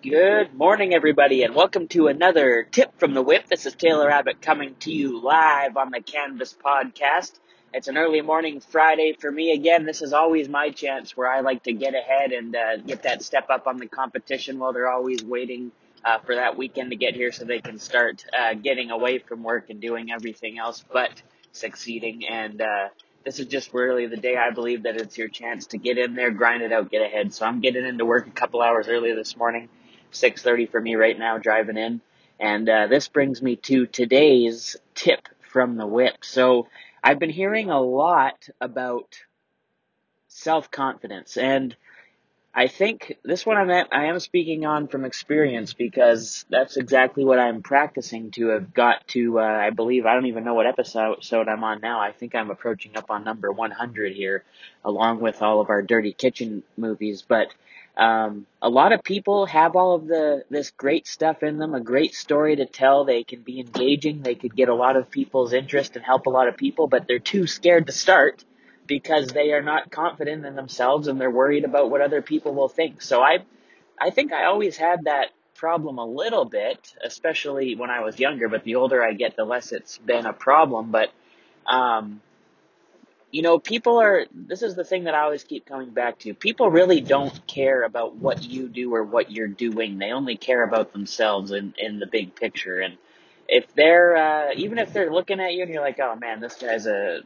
Good morning, everybody, and welcome to another tip from the whip. This is Taylor Abbott coming to you live on the Canvas podcast. It's an early morning Friday for me again. This is always my chance where I like to get ahead and uh, get that step up on the competition while they're always waiting uh, for that weekend to get here so they can start uh, getting away from work and doing everything else but succeeding. And uh, this is just really the day I believe that it's your chance to get in there, grind it out, get ahead. So I'm getting into work a couple hours earlier this morning 6:30 for me right now driving in. And uh, this brings me to today's tip from the whip. So I've been hearing a lot about self confidence, and I think this one I'm at, I am speaking on from experience because that's exactly what I'm practicing to have got to. Uh, I believe I don't even know what episode I'm on now. I think I'm approaching up on number 100 here, along with all of our Dirty Kitchen movies. But um, a lot of people have all of the this great stuff in them, a great story to tell. They can be engaging. They could get a lot of people's interest and help a lot of people, but they're too scared to start because they are not confident in themselves and they're worried about what other people will think. So I, I think I always had that problem a little bit, especially when I was younger. But the older I get, the less it's been a problem. But, um, you know, people are, this is the thing that I always keep coming back to. People really don't care about what you do or what you're doing. They only care about themselves in, in the big picture. And if they're, uh, even if they're looking at you and you're like, oh man, this guy's a,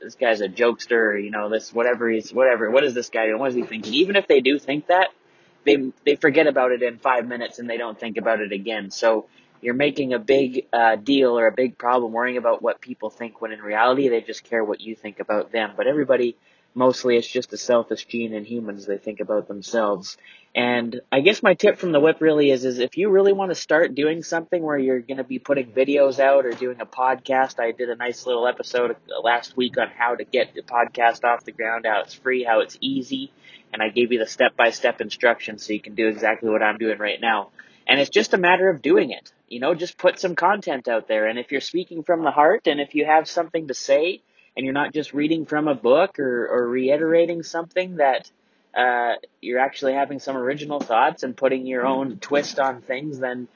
this guy's a jokester, you know, this, whatever he's, whatever, what is this guy doing? What is he thinking? Even if they do think that, they, they forget about it in five minutes and they don't think about it again. So, you're making a big uh, deal or a big problem worrying about what people think when in reality they just care what you think about them. But everybody, mostly it's just a selfish gene in humans. They think about themselves. And I guess my tip from the whip really is, is if you really want to start doing something where you're going to be putting videos out or doing a podcast, I did a nice little episode last week on how to get the podcast off the ground, how it's free, how it's easy. And I gave you the step by step instructions so you can do exactly what I'm doing right now. And it's just a matter of doing it. You know, just put some content out there. And if you're speaking from the heart and if you have something to say and you're not just reading from a book or, or reiterating something that uh, you're actually having some original thoughts and putting your own twist on things, then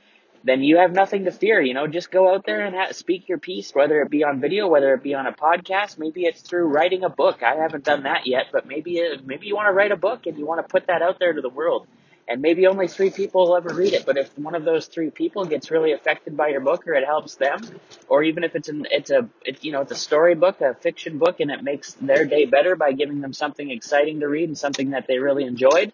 then you have nothing to fear. You know, just go out there and ha- speak your piece, whether it be on video, whether it be on a podcast. Maybe it's through writing a book. I haven't done that yet, but maybe maybe you want to write a book and you want to put that out there to the world and maybe only three people will ever read it. But if one of those three people gets really affected by your book, or it helps them, or even if it's an it's a it, you know it's a storybook, a fiction book, and it makes their day better by giving them something exciting to read and something that they really enjoyed,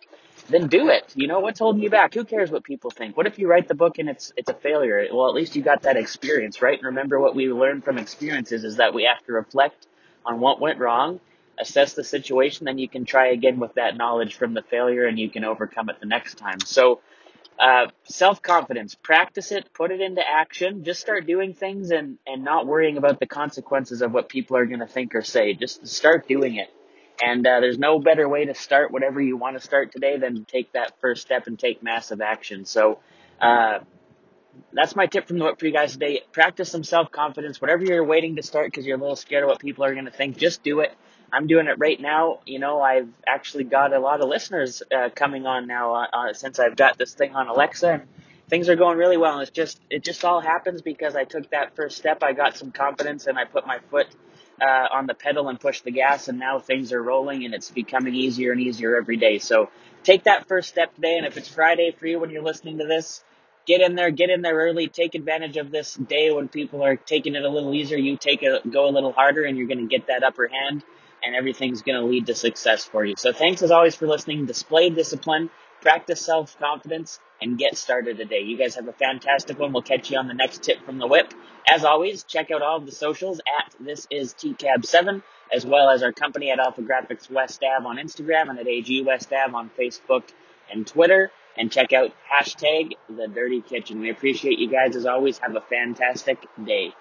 then do it. You know what's holding you back? Who cares what people think? What if you write the book and it's it's a failure? Well, at least you got that experience, right? And remember what we learned from experiences is that we have to reflect on what went wrong assess the situation, then you can try again with that knowledge from the failure and you can overcome it the next time. So, uh, self confidence, practice it, put it into action, just start doing things and, and not worrying about the consequences of what people are going to think or say. Just start doing it. And uh, there's no better way to start whatever you want to start today than to take that first step and take massive action. So, uh, that's my tip from the whip for you guys today. Practice some self confidence. Whatever you're waiting to start because you're a little scared of what people are going to think, just do it. I'm doing it right now. You know, I've actually got a lot of listeners uh, coming on now uh, uh, since I've got this thing on Alexa, and things are going really well. It's just it just all happens because I took that first step. I got some confidence and I put my foot uh, on the pedal and pushed the gas, and now things are rolling, and it's becoming easier and easier every day. So take that first step today, and if it's Friday for you when you're listening to this get in there, get in there early, take advantage of this day when people are taking it a little easier. You take a go a little harder, and you're going to get that upper hand, and everything's going to lead to success for you. So thanks as always for listening. Display discipline, practice self confidence, and get started today. You guys have a fantastic one. We'll catch you on the next tip from the whip. As always, check out all of the socials at this is TCAB7, as well as our company at Alpha Graphics West Ave on Instagram and at AG West Ave on Facebook and Twitter and check out hashtag the dirty kitchen. We appreciate you guys as always. Have a fantastic day.